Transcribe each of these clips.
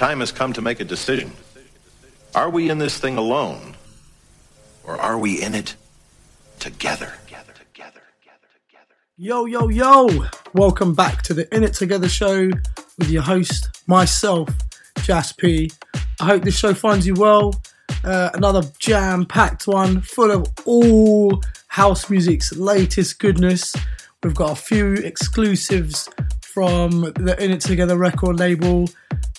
time has come to make a decision. Are we in this thing alone? Or are we in it together? Yo, yo, yo! Welcome back to the In It Together show with your host, myself, Jas P. I hope this show finds you well. Uh, another jam packed one full of all house music's latest goodness. We've got a few exclusives from the In It Together record label,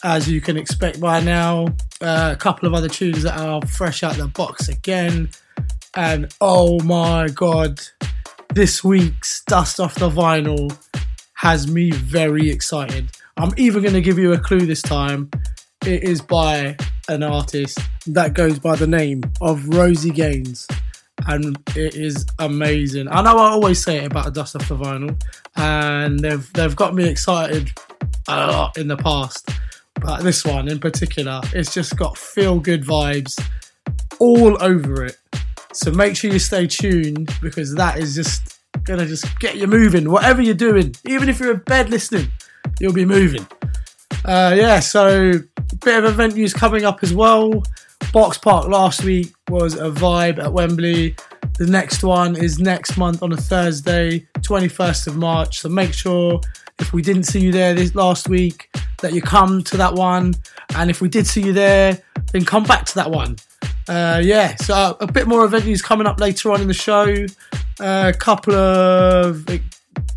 as you can expect by now. Uh, a couple of other tunes that are fresh out the box again. And oh my god, this week's Dust Off the Vinyl has me very excited. I'm even going to give you a clue this time. It is by an artist that goes by the name of Rosie Gaines. And it is amazing. I know I always say it about Dust Off the Vinyl, and they've they've got me excited a lot in the past. But this one in particular, it's just got feel good vibes all over it. So make sure you stay tuned because that is just gonna just get you moving. Whatever you're doing, even if you're in bed listening, you'll be moving. Uh, yeah, so bit of event news coming up as well. Box Park last week was a vibe at Wembley. The next one is next month on a Thursday, 21st of March. So make sure if we didn't see you there this last week that you come to that one. And if we did see you there, then come back to that one. Uh, yeah, so a bit more event news coming up later on in the show. A couple of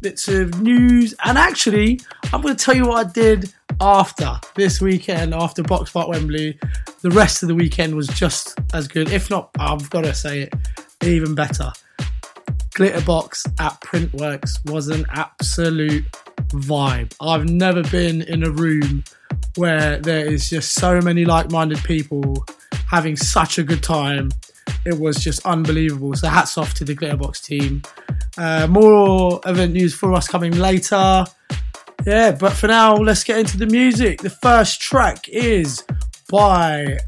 bits of news, and actually, I'm going to tell you what I did after this weekend, after Box Park Wembley. The rest of the weekend was just as good, if not, I've got to say it, even better. Glitterbox at Printworks was an absolute vibe. I've never been in a room where there is just so many like minded people having such a good time. It was just unbelievable. So hats off to the Glitterbox team. Uh, more event news for us coming later. Yeah, but for now, let's get into the music. The first track is by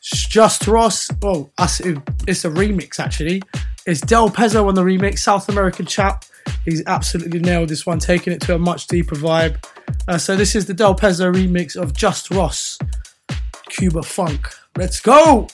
Just Ross. Well, it's a remix actually. It's Del Pezzo on the remix, South American chap. He's absolutely nailed this one, taking it to a much deeper vibe. Uh, so this is the Del Pezzo remix of Just Ross, Cuba Funk. Let's go!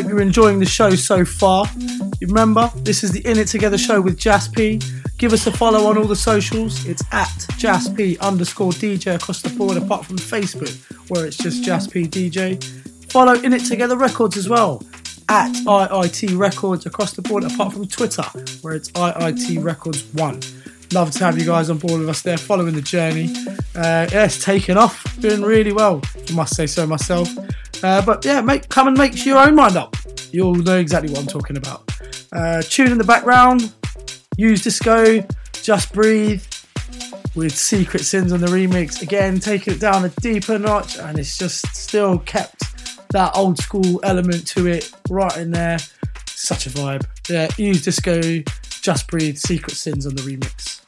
Enjoying the show so far. Remember, this is the In It Together show with Jas P. Give us a follow on all the socials. It's at Jas P underscore DJ across the board, apart from Facebook, where it's just Jas P DJ. Follow In It Together Records as well, at IIT Records across the board, apart from Twitter, where it's IIT Records 1. Love to have you guys on board with us there, following the journey. Uh, yeah, it's taken off, doing really well, I must say so myself. Uh, but yeah, make, come and make your own mind up you'll know exactly what I'm talking about. Uh, tune in the background, use disco, just breathe with Secret Sins on the remix. Again, taking it down a deeper notch, and it's just still kept that old school element to it right in there. Such a vibe. Yeah, use disco, just breathe, Secret Sins on the remix.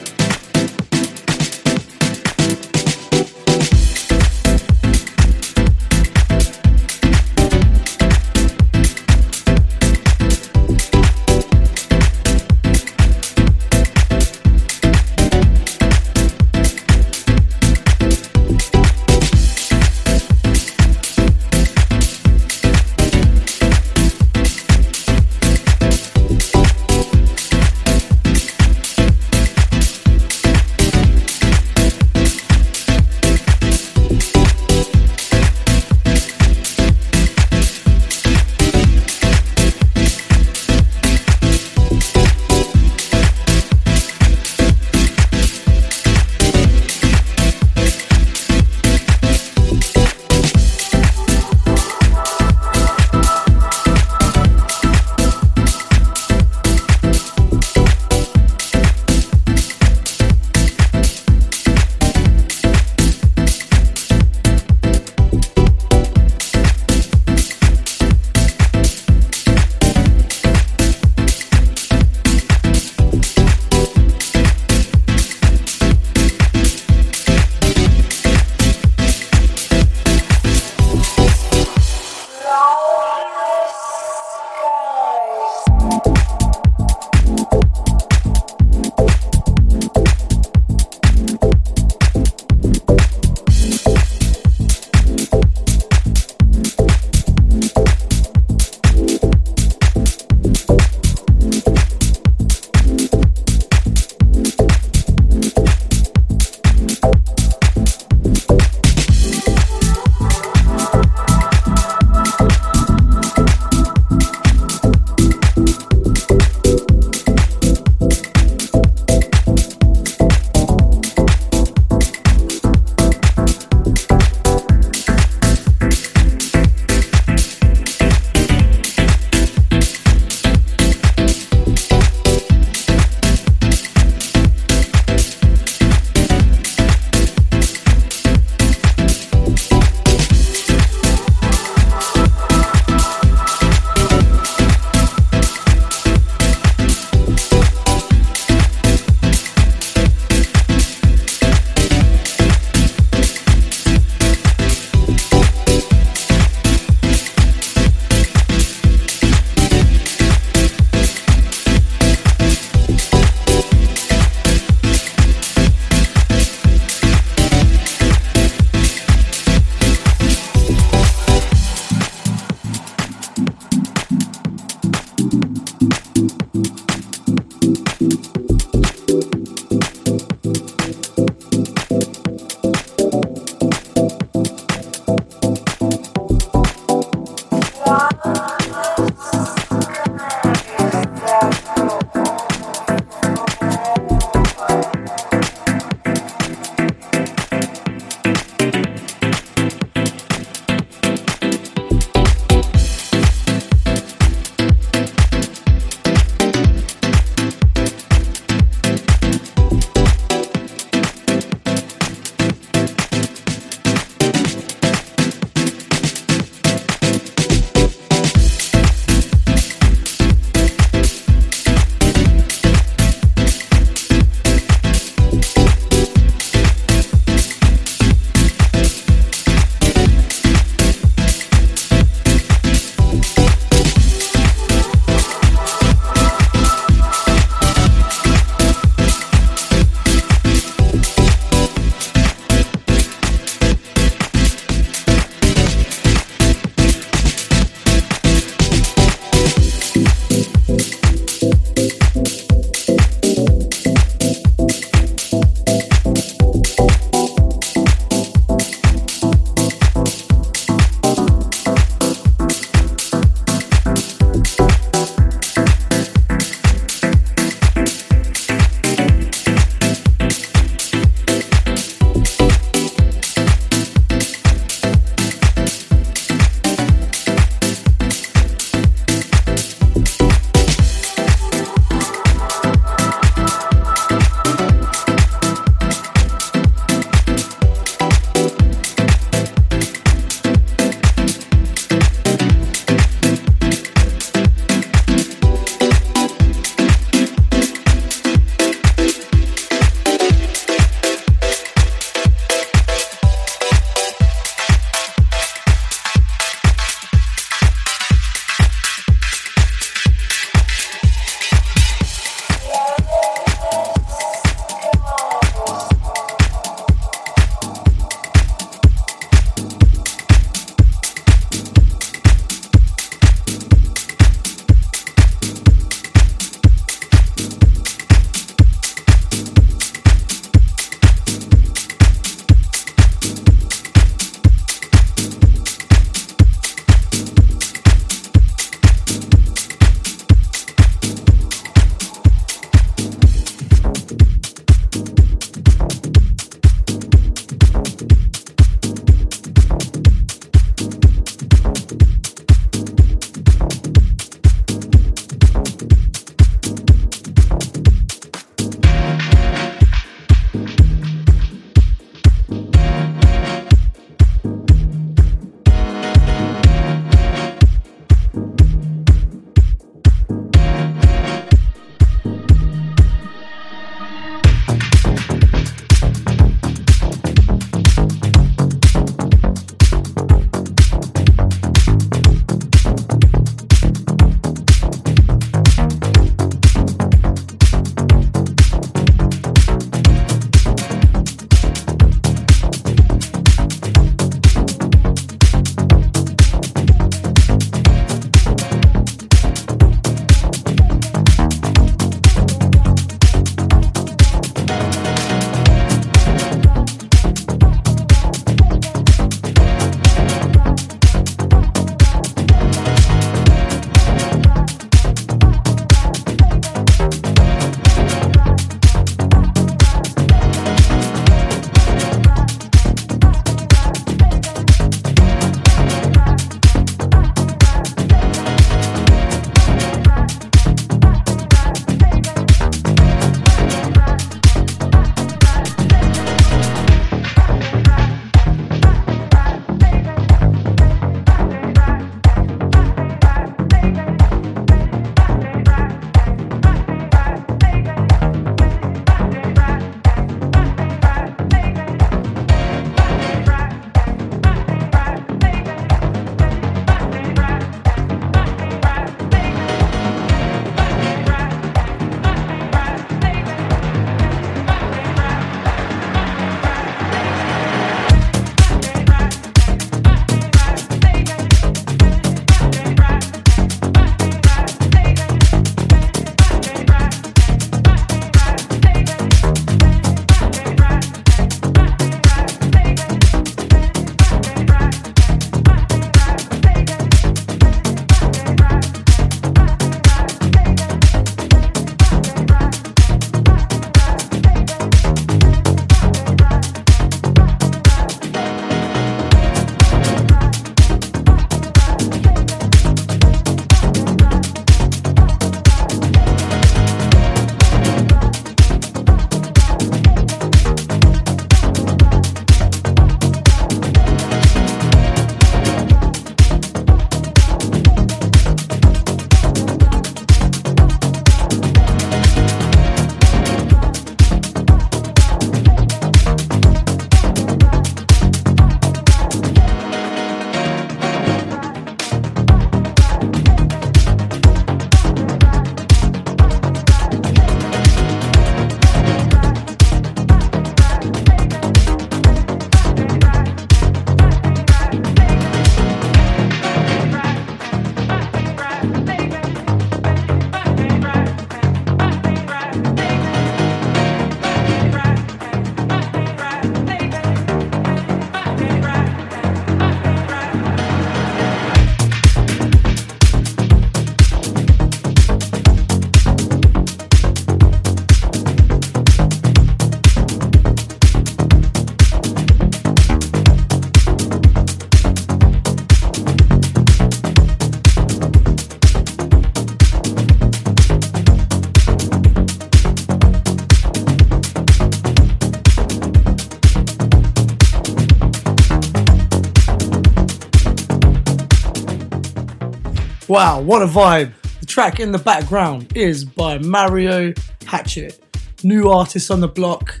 Wow, what a vibe. The track in the background is by Mario Hatchet, new artist on the block.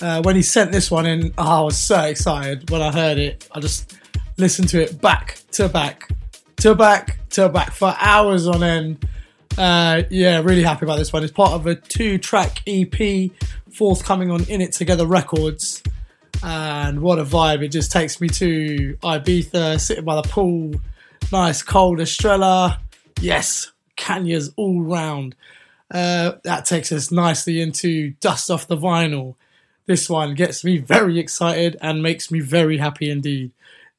Uh, when he sent this one in, oh, I was so excited when I heard it. I just listened to it back to back to back to back for hours on end. Uh, yeah, really happy about this one. It's part of a two track EP forthcoming on In It Together Records. And what a vibe. It just takes me to Ibiza, sitting by the pool, nice cold Estrella. Yes, Canya's all round. Uh, that takes us nicely into Dust Off the Vinyl. This one gets me very excited and makes me very happy indeed.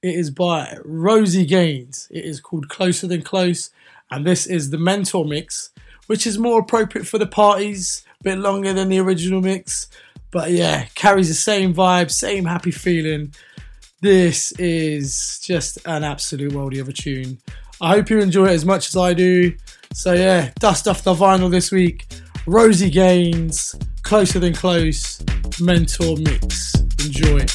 It is by Rosie Gaines. It is called Closer Than Close, and this is the Mentor mix, which is more appropriate for the parties, a bit longer than the original mix. But yeah, carries the same vibe, same happy feeling. This is just an absolute worldie of a tune. I hope you enjoy it as much as I do. So yeah, dust off the vinyl this week. Rosie Gaines, Closer Than Close, Mentor Mix. Enjoy.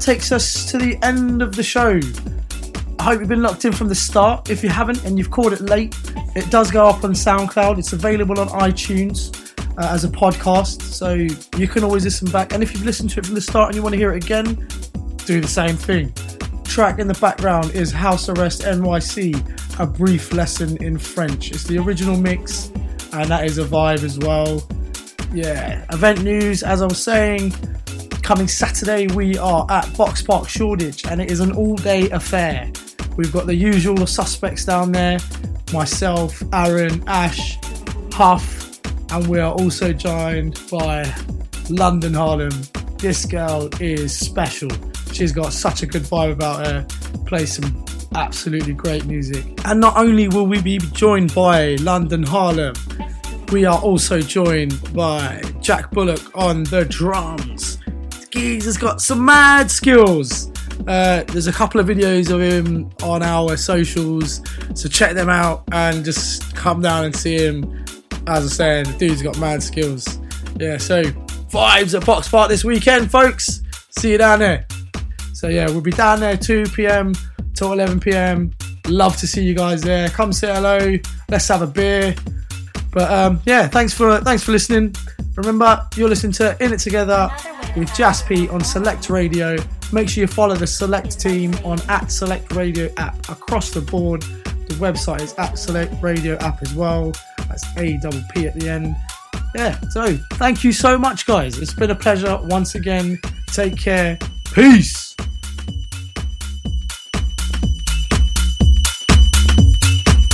Takes us to the end of the show. I hope you've been locked in from the start. If you haven't and you've caught it late, it does go up on SoundCloud. It's available on iTunes uh, as a podcast, so you can always listen back. And if you've listened to it from the start and you want to hear it again, do the same thing. Track in the background is House Arrest NYC, a brief lesson in French. It's the original mix, and that is a vibe as well. Yeah, event news, as I was saying, Coming Saturday, we are at Boxpark Shoreditch, and it is an all day affair. We've got the usual suspects down there myself, Aaron, Ash, Huff, and we are also joined by London Harlem. This girl is special. She's got such a good vibe about her, plays some absolutely great music. And not only will we be joined by London Harlem, we are also joined by Jack Bullock on the drums. Geez has got some mad skills. Uh, there's a couple of videos of him on our socials, so check them out and just come down and see him. As I said, dude's got mad skills. Yeah, so vibes at Boxpark this weekend, folks. See you down there. So yeah, we'll be down there 2 p.m. till 11 p.m. Love to see you guys there. Come say hello. Let's have a beer. But um, yeah, thanks for thanks for listening. Remember, you're listening to In It Together with Jasp on Select Radio. Make sure you follow the Select team on at Select Radio app across the board. The website is at Select Radio app as well. That's A double P at the end. Yeah, so thank you so much, guys. It's been a pleasure once again. Take care. Peace.